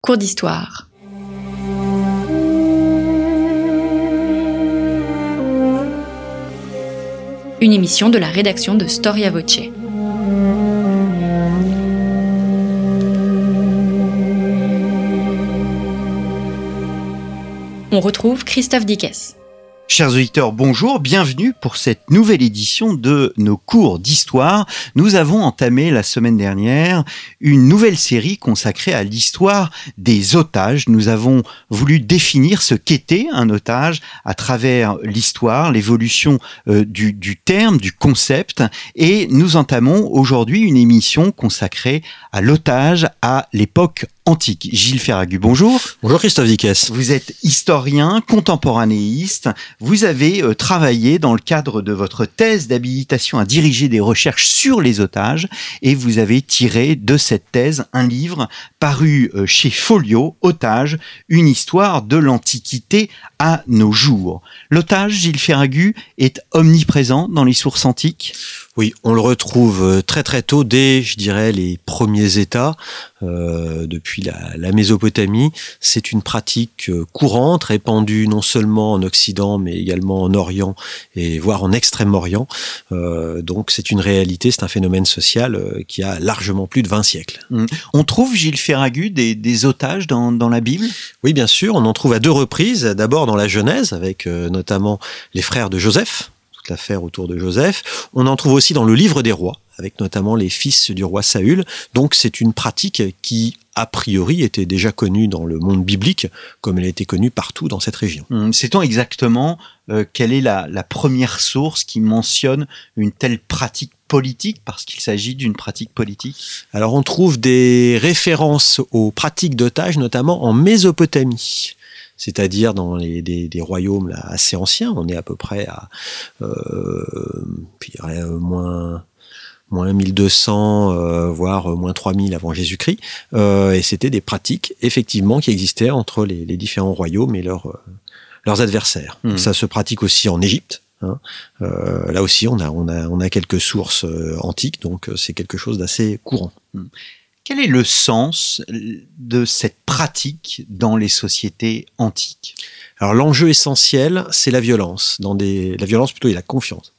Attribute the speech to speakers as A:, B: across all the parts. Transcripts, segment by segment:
A: Cours d'histoire. Une émission de la rédaction de Storia Voce. On retrouve Christophe Dickès.
B: Chers auditeurs, bonjour, bienvenue pour cette nouvelle édition de nos cours d'histoire. Nous avons entamé la semaine dernière une nouvelle série consacrée à l'histoire des otages. Nous avons voulu définir ce qu'était un otage à travers l'histoire, l'évolution euh, du, du terme, du concept, et nous entamons aujourd'hui une émission consacrée à l'otage à l'époque antique. Gilles Ferragu, bonjour.
C: Bonjour Christophe Dickès.
B: Vous êtes historien, contemporanéiste. Vous avez euh, travaillé dans le cadre de votre thèse d'habilitation à diriger des recherches sur les otages et vous avez tiré de cette thèse un livre paru euh, chez Folio, Otages, une histoire de l'Antiquité à nos jours. L'otage, Gilles Ferragu, est omniprésent dans les sources antiques?
C: Oui, on le retrouve euh, très très tôt, dès, je dirais, les premiers États, euh, depuis la, la Mésopotamie. C'est une pratique euh, courante, répandue non seulement en Occident, mais également en Orient et voire en Extrême-Orient. Euh, donc c'est une réalité, c'est un phénomène social euh, qui a largement plus de 20 siècles.
B: Mmh. On trouve, Gilles Ferragu, des, des otages dans, dans la Bible?
C: Oui, bien sûr, on en trouve à deux reprises. D'abord dans la Genèse, avec euh, notamment les frères de Joseph, toute l'affaire autour de Joseph. On en trouve aussi dans le livre des rois, avec notamment les fils du roi Saül. Donc c'est une pratique qui, a priori, était déjà connue dans le monde biblique, comme elle a été connue partout dans cette région.
B: Mmh. Sait-on exactement euh, quelle est la, la première source qui mentionne une telle pratique politique, parce qu'il s'agit d'une pratique politique?
C: Alors on trouve des références aux pratiques d'otages, notamment en Mésopotamie c'est-à-dire dans les, des, des, royaumes là, assez anciens. On est à peu près à euh, je dirais, moins moins 1200, euh, voire moins 3000 avant Jésus-Christ. Euh, et c'était des pratiques, effectivement, qui existaient entre les, les différents royaumes et leurs, euh, leurs adversaires.
B: Mhm.
C: Ça se pratique aussi en Égypte. Hein. Euh, là aussi, on a, on, a, on a quelques sources euh, antiques, donc euh, c'est quelque chose d'assez courant.
B: Quel est le sens de cette pratique dans les sociétés antiques?
C: Alors l'enjeu essentiel, c'est la violence. Dans des, la violence plutôt et la confiance.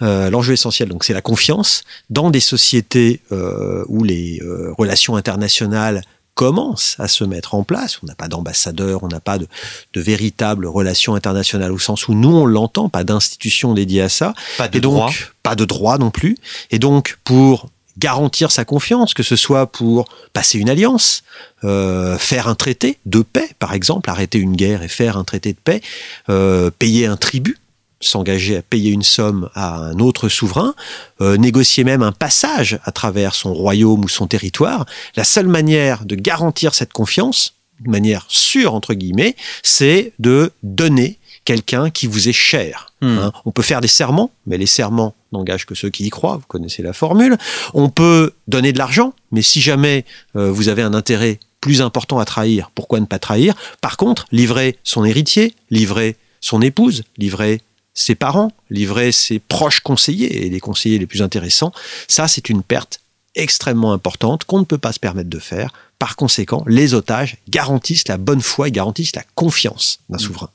C: Euh, l'enjeu essentiel, donc, c'est la confiance dans des sociétés euh, où les euh, relations internationales commencent à se mettre en place. On n'a pas d'ambassadeur, on n'a pas de, de véritable relation internationale au sens où nous on l'entend, pas d'institution dédiée à ça.
B: Pas de
C: et donc,
B: droit.
C: pas de droit non plus. Et donc, pour garantir sa confiance, que ce soit pour passer une alliance, euh, faire un traité de paix, par exemple, arrêter une guerre et faire un traité de paix, euh, payer un tribut, s'engager à payer une somme à un autre souverain, euh, négocier même un passage à travers son royaume ou son territoire. La seule manière de garantir cette confiance, de manière sûre entre guillemets, c'est de donner quelqu'un qui vous est cher.
B: Hmm.
C: Hein. On peut faire des serments, mais les serments n'engagent que ceux qui y croient. Vous connaissez la formule. On peut donner de l'argent, mais si jamais euh, vous avez un intérêt plus important à trahir, pourquoi ne pas trahir? Par contre, livrer son héritier, livrer son épouse, livrer ses parents, livrer ses proches conseillers et les conseillers les plus intéressants, ça c'est une perte extrêmement importante qu'on ne peut pas se permettre de faire. Par conséquent, les otages garantissent la bonne foi et garantissent la confiance d'un souverain.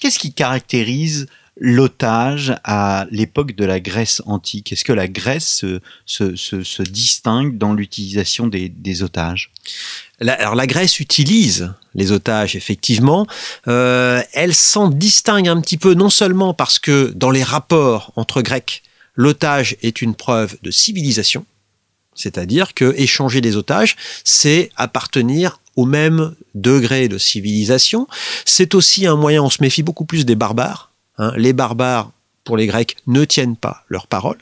B: Qu'est-ce qui caractérise l'otage à l'époque de la Grèce antique? Est-ce que la Grèce se, distingue dans l'utilisation des, des otages?
C: La, alors la Grèce utilise les otages, effectivement. Euh, elle s'en distingue un petit peu, non seulement parce que dans les rapports entre Grecs, l'otage est une preuve de civilisation, c'est-à-dire que échanger des otages, c'est appartenir au même degré de civilisation. C'est aussi un moyen, on se méfie beaucoup plus des barbares. Hein. Les barbares, pour les Grecs, ne tiennent pas leurs paroles.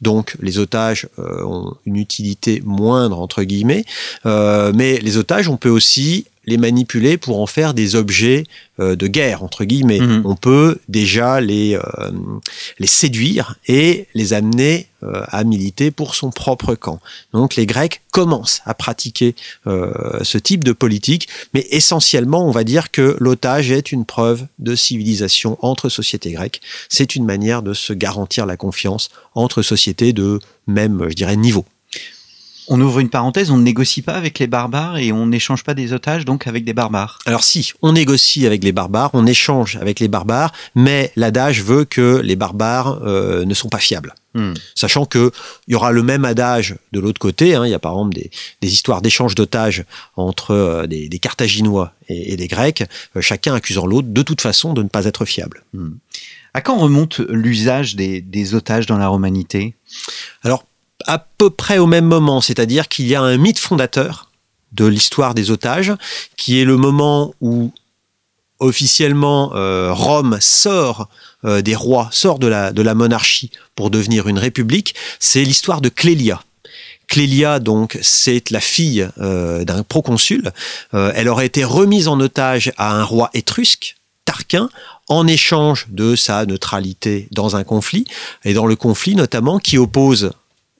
C: Donc les otages euh, ont une utilité moindre, entre guillemets. Euh, mais les otages, on peut aussi les manipuler pour en faire des objets euh, de guerre, entre guillemets.
B: Mhm.
C: On peut déjà les, euh, les séduire et les amener euh, à militer pour son propre camp. Donc les Grecs commencent à pratiquer euh, ce type de politique, mais essentiellement, on va dire que l'otage est une preuve de civilisation entre sociétés grecques. C'est une manière de se garantir la confiance entre sociétés de même, je dirais, niveau.
B: On ouvre une parenthèse, on ne négocie pas avec les barbares et on n'échange pas des otages donc avec des barbares.
C: Alors si, on négocie avec les barbares, on échange avec les barbares, mais l'adage veut que les barbares euh, ne sont pas fiables. Hmm. Sachant qu'il y aura le même adage de l'autre côté. Hein. il y a par exemple des, histoires d'échange d'otages entre euh, des, Carthaginois et, des Grecs, euh, chacun accusant l'autre de toute façon de ne pas être fiable. Hmm.
B: À quand remonte l'usage des, des otages dans la romanité?
C: Alors, à peu près au même moment, c'est-à-dire qu'il y a un mythe fondateur de l'histoire des otages, qui est le moment où officiellement euh, Rome sort euh, des rois, sort de la, monarchie pour devenir une république, c'est l'histoire de Clélia. Clélia, donc, c'est la fille euh, d'un proconsul. elle aurait été remise en otage à un roi étrusque, Tarquin, en échange de sa neutralité dans un conflit, et dans le conflit notamment qui oppose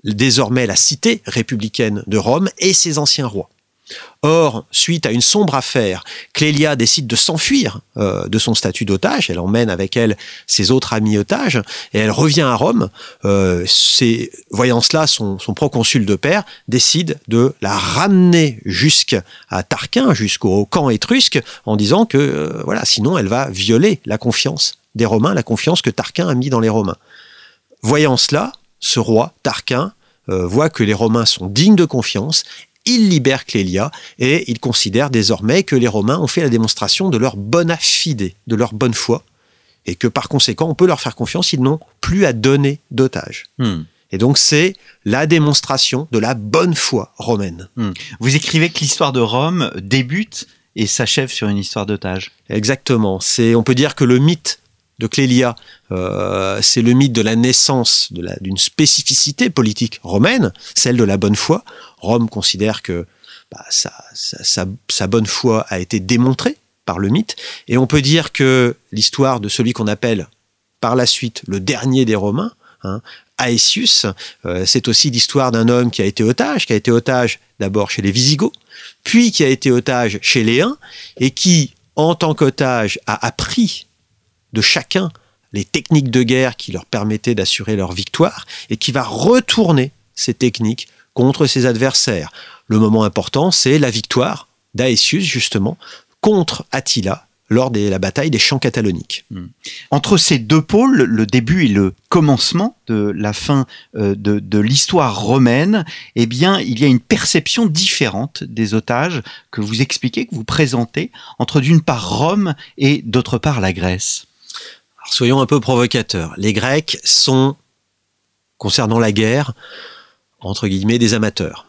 C: désormais la cité républicaine de Rome et ses anciens rois. Or, suite à une sombre affaire, Clélia décide de s'enfuir euh, de son statut d'otage. Elle emmène avec elle ses autres amis otages et elle revient à Rome. Euh, voyant cela, son, proconsul de père décide de la ramener jusqu'à Tarquin, jusqu'au camp étrusque, en disant que euh, voilà, sinon elle va violer la confiance des Romains, la confiance que Tarquin a mis dans les Romains. Voyant cela, ce roi, Tarquin, euh, voit que les Romains sont dignes de confiance, il libère Clélia et il considère désormais que les Romains ont fait la démonstration de leur bonne affidée, de leur bonne foi, et que par conséquent on peut leur faire confiance, ils n'ont plus à donner d'otages. Hmm. Et donc c'est la démonstration de la bonne foi romaine.
B: Hmm. Vous écrivez que l'histoire de Rome débute et s'achève sur une histoire d'otages.
C: Exactement. C'est, on peut dire que le mythe de Clélia, euh, c'est le mythe de la naissance d'une spécificité politique romaine, celle de la bonne foi. Rome considère que bah, sa, bonne foi a été démontrée par le mythe, et on peut dire que l'histoire de celui qu'on appelle par la suite le dernier des Romains, hein, Aetius, euh, c'est aussi l'histoire d'un homme qui a été otage, qui a été otage d'abord chez les Visigoths, puis qui a été otage chez les Huns, et qui, en tant qu'otage, a appris de chacun les techniques de guerre qui leur permettaient d'assurer leur victoire et qui va retourner ces techniques contre ses adversaires. Le moment important, c'est la victoire d'Aesius, justement, contre Attila lors de la bataille des champs cataloniques. Hmm.
B: Entre ces deux pôles, le début et le commencement de la fin euh, de, de l'histoire romaine, eh bien, il y a une perception différente des otages que vous expliquez, que vous présentez, entre d'une part Rome et d'autre part la Grèce
C: soyons un peu provocateurs. Les Grecs sont, concernant la guerre, entre guillemets, des amateurs.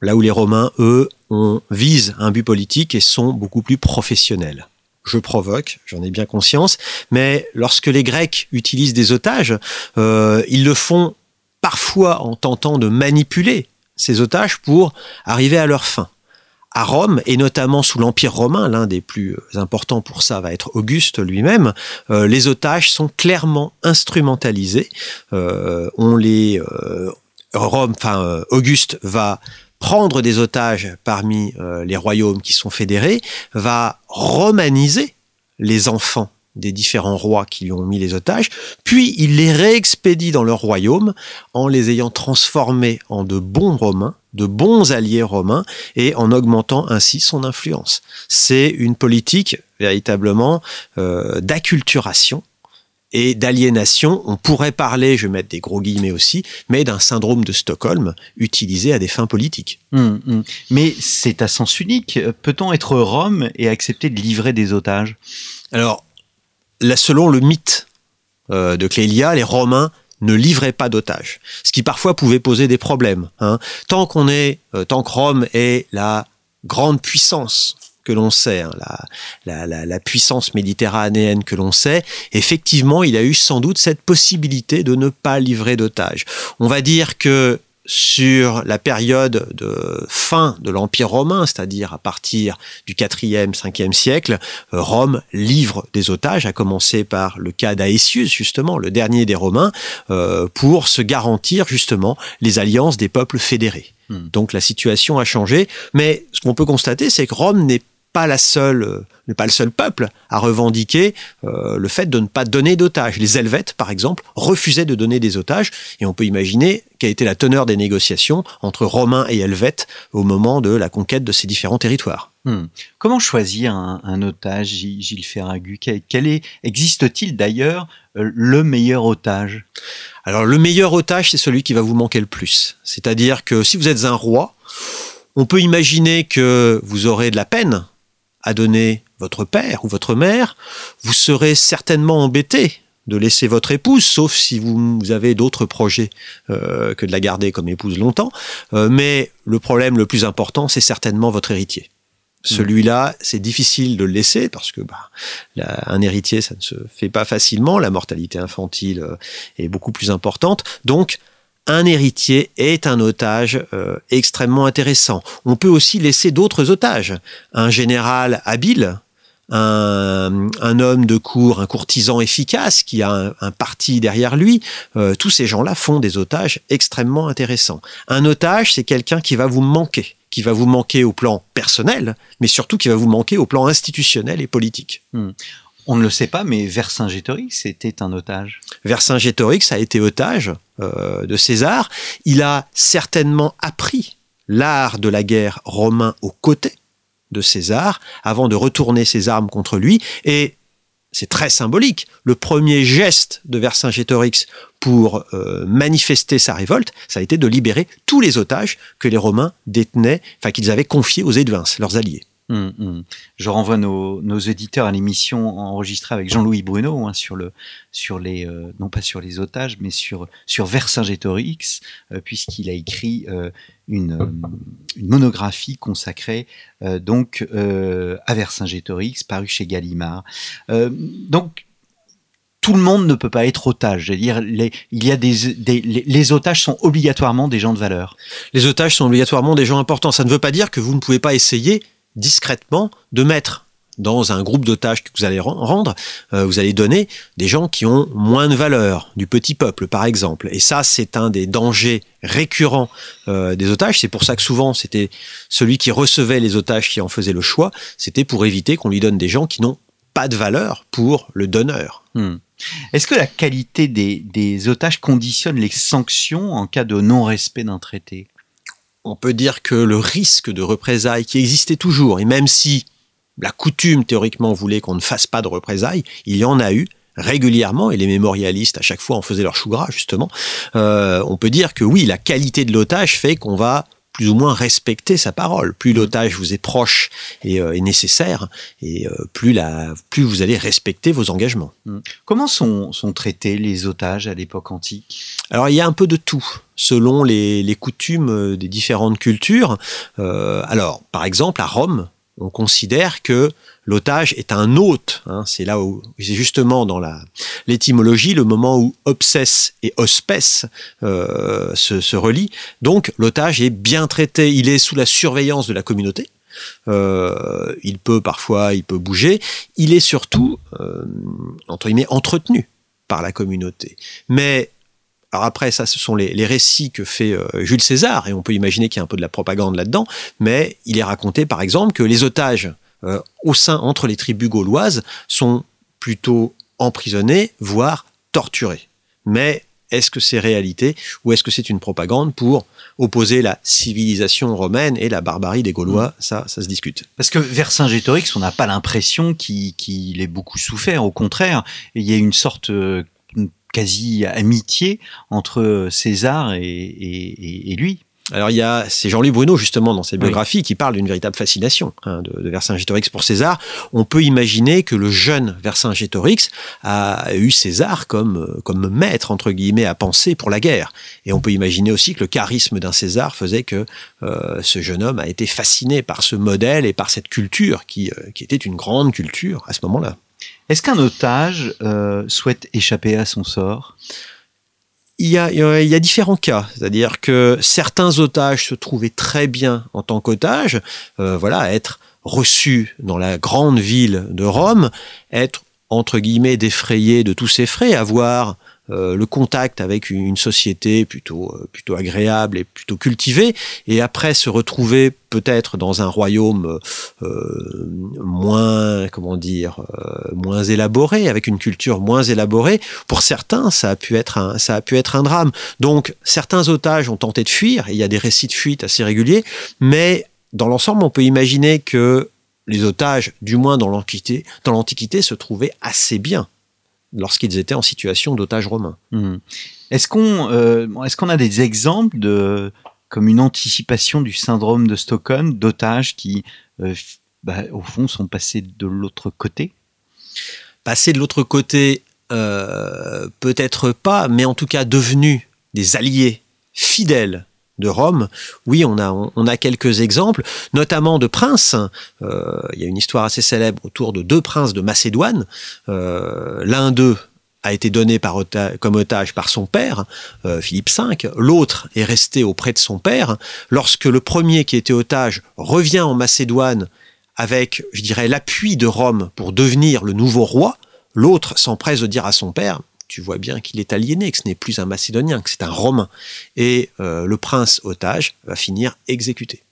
C: Là où les Romains, eux, on visent un but politique et sont beaucoup plus professionnels. Je provoque, j'en ai bien conscience, mais lorsque les Grecs utilisent des otages, euh, ils le font parfois en tentant de manipuler ces otages pour arriver à leur fin à Rome, et notamment sous l'Empire romain, l'un des plus importants pour ça va être Auguste lui-même, euh, les otages sont clairement instrumentalisés. Euh, on les euh, Rome, enfin Auguste va prendre des otages parmi les royaumes qui sont fédérés, va romaniser les enfants des différents rois qui lui ont mis les otages, puis il les réexpédie dans leur royaume en les ayant transformés en de bons Romains, de bons alliés romains, et en augmentant ainsi son influence. C'est une politique véritablement euh, d'acculturation et d'aliénation. On pourrait parler, je vais mettre des gros guillemets aussi, mais d'un syndrome de Stockholm utilisé à des fins politiques. Hum,
B: hum. Mais c'est à sens unique. Peut-on être Rome et accepter de livrer des otages?
C: Alors, selon le mythe euh, de Clélia, les Romains ne livraient pas d'otages, ce qui parfois pouvait poser des problèmes. Hein. Tant qu'on est, euh, tant que Rome est la grande puissance que l'on sait, hein, la, la, puissance méditerranéenne que l'on sait, effectivement, il a eu sans doute cette possibilité de ne pas livrer d'otages. On va dire que sur la période de fin de l'Empire romain, c'est-à-dire à partir du 4e, 5e siècle, euh, Rome livre des otages, à commencer par le cas d'Aesius, justement, le dernier des Romains, euh, pour se garantir justement les alliances des peuples fédérés. Hmm. Donc la situation a changé, mais ce qu'on peut constater, c'est que Rome n'est pas la seule, euh, n'est pas le seul peuple à revendiquer euh, le fait de ne pas donner d'otages. Les Helvètes, par exemple, refusaient de donner des otages, et on peut imaginer quelle a été la teneur des négociations entre Romains et Helvètes au moment de la conquête de ces différents territoires.
B: Hmm. Comment choisir un, otage, Gilles Ferragu? Quel est, existe-t-il d'ailleurs euh, le meilleur otage?
C: Alors le meilleur otage, c'est celui qui va vous manquer le plus. C'est-à-dire que si vous êtes un roi, on peut imaginer que vous aurez de la peine à donner votre père ou votre mère, vous serez certainement embêté de laisser votre épouse, sauf si vous, avez d'autres projets euh, que de la garder comme épouse longtemps. Euh, mais le problème le plus important, c'est certainement votre héritier. Mmh. Celui-là, c'est difficile de le laisser parce que bah, un héritier, ça ne se fait pas facilement. La mortalité infantile euh, est beaucoup plus importante. Donc, un héritier est un otage euh, extrêmement intéressant. On peut aussi laisser d'autres otages. Un général habile, un, homme de cour, un courtisan efficace qui a un, parti derrière lui, euh, tous ces gens-là font des otages extrêmement intéressants. Un otage, c'est quelqu'un qui va vous manquer, qui va vous manquer au plan personnel, mais surtout qui va vous manquer au plan institutionnel et politique.
B: Hmm. On ne le sait pas, mais Vercingétorix était un otage.
C: Vercingétorix a été otage euh, de César. Il a certainement appris l'art de la guerre romain aux côtés de César avant de retourner ses armes contre lui. Et c'est très symbolique. Le premier geste de Vercingétorix pour euh, manifester sa révolte, ça a été de libérer tous les otages que les Romains détenaient, enfin qu'ils avaient confiés aux Édevins, leurs alliés.
B: Hum, hum. Je renvoie nos, nos éditeurs à l'émission enregistrée avec Jean-Louis Bruno hein, sur le, sur les, euh, non pas sur les otages, mais sur Vercingétorix, euh, puisqu'il a écrit euh, une, monographie consacrée donc à Vercingétorix, parue chez Gallimard. donc tout le monde ne peut pas être otage. Les, il y a des, les, otages sont obligatoirement des gens de valeur.
C: Les otages sont obligatoirement des gens importants. Ça ne veut pas dire que vous ne pouvez pas essayer discrètement de mettre dans un groupe d'otages que vous allez rendre, euh, vous allez donner des gens qui ont moins de valeur, du petit peuple par exemple. Et ça, c'est un des dangers récurrents euh, des otages. C'est pour ça que souvent, c'était celui qui recevait les otages qui en faisait le choix. C'était pour éviter qu'on lui donne des gens qui n'ont pas de valeur pour le donneur.
B: Hmm. Est-ce que la qualité des otages conditionne les sanctions en cas de non-respect d'un traité?
C: On peut dire que le risque de représailles qui existait toujours, et même si la coutume théoriquement voulait qu'on ne fasse pas de représailles, il y en a eu régulièrement, et les mémorialistes à chaque fois en faisaient leur chou gras justement, euh, on peut dire que oui, la qualité de l'otage fait qu'on va plus ou moins respecter sa parole. Plus l'otage vous est proche et euh, est nécessaire, et euh, plus, la, plus vous allez respecter vos engagements.
B: Hmm. Comment sont, sont traités les otages à l'époque antique?
C: Alors il y a un peu de tout selon les, les coutumes euh, des différentes cultures. alors, par exemple, à Rome, on considère que l'otage est un hôte. Hein. c'est là où c'est justement dans la l'étymologie le moment où obsesse et hospes euh, se, se relient. Donc l'otage est bien traité, il est sous la surveillance de la communauté. Euh, il peut parfois, il peut bouger. Il est surtout euh, entre guillemets entretenu par la communauté. Mais alors après, ça, ce sont les, les récits que fait euh, Jules César, et on peut imaginer qu'il y a un peu de la propagande là-dedans, mais il est raconté, par exemple, que les otages euh, au sein, entre les tribus gauloises, sont plutôt emprisonnés, voire torturés. Mais est-ce que c'est réalité ou est-ce que c'est une propagande pour opposer la civilisation romaine et la barbarie des Gaulois? Mm. Ça, ça se discute.
B: Parce que Vercingétorix, on n'a pas l'impression qu'il ait beaucoup souffert. Au contraire, il y a une sorte euh, quasi amitié entre César et lui.
C: Alors il y a, c'est Jean-Louis Bruno justement dans ses biographies qui parle d'une véritable fascination hein, de, de Vercingétorix pour César. On peut imaginer que le jeune Vercingétorix a eu César comme comme maître entre guillemets à penser pour la guerre. Et on peut imaginer aussi que le charisme d'un César faisait que euh, ce jeune homme a été fasciné par ce modèle et par cette culture qui euh, qui était une grande culture à ce moment-là.
B: Est-ce qu'un otage euh, souhaite échapper à son sort?
C: Il y, a, différents cas, c'est-à-dire que certains otages se trouvaient très bien en tant qu'otages, euh, voilà, être reçus dans la grande ville de Rome, être entre guillemets défrayés de tous ces frais, avoir euh, le contact avec une société plutôt, euh, plutôt agréable et plutôt cultivée, et après se retrouver peut-être dans un royaume euh, moins, comment dire, moins élaboré, avec une culture moins élaborée, pour certains, ça a pu être un, ça a pu être un drame. Donc, certains otages ont tenté de fuir, et il y a des récits de fuite assez réguliers, mais dans l'ensemble, on peut imaginer que les otages, du moins dans l'Antiquité, dans l'Antiquité, se trouvaient assez bien lorsqu'ils étaient en situation d'otage romain.
B: Hmm. Est-ce qu'on euh, est qu'on a des exemples de comme une anticipation du syndrome de Stockholm d'otages qui euh, bah, au fond sont passés de l'autre côté?
C: Passés de l'autre côté, euh, peut-être pas, mais en tout cas devenus des alliés fidèles de Rome, oui, on a, on a quelques exemples, notamment de princes. Euh, il y a une histoire assez célèbre autour de deux princes de Macédoine. Euh, l'un d'eux a été donné comme otage par son père, euh, Philippe V. L'autre est resté auprès de son père. Lorsque le premier qui était otage revient en Macédoine avec, je dirais, l'appui de Rome pour devenir le nouveau roi, l'autre s'empresse de dire à son père, tu vois bien qu'il est aliéné, que ce n'est plus un Macédonien, que c'est un Romain. Et euh, le prince otage va finir exécuté.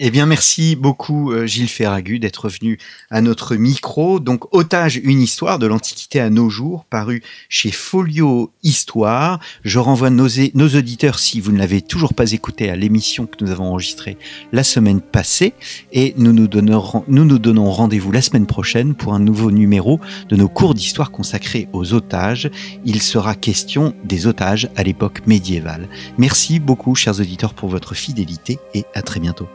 B: Eh bien, merci beaucoup euh, Gilles Ferragu d'être venu à notre micro. Donc, Otage, une histoire de l'Antiquité à nos jours, paru chez Folio Histoire. Je renvoie nos, auditeurs, si vous ne l'avez toujours pas écouté, à l'émission que nous avons enregistrée la semaine passée. Et nous, nous donnons rendez-vous la semaine prochaine pour un nouveau numéro de nos cours d'histoire consacrés aux otages. Il sera question des otages à l'époque médiévale. Merci beaucoup, chers auditeurs, pour votre fidélité et à très bientôt.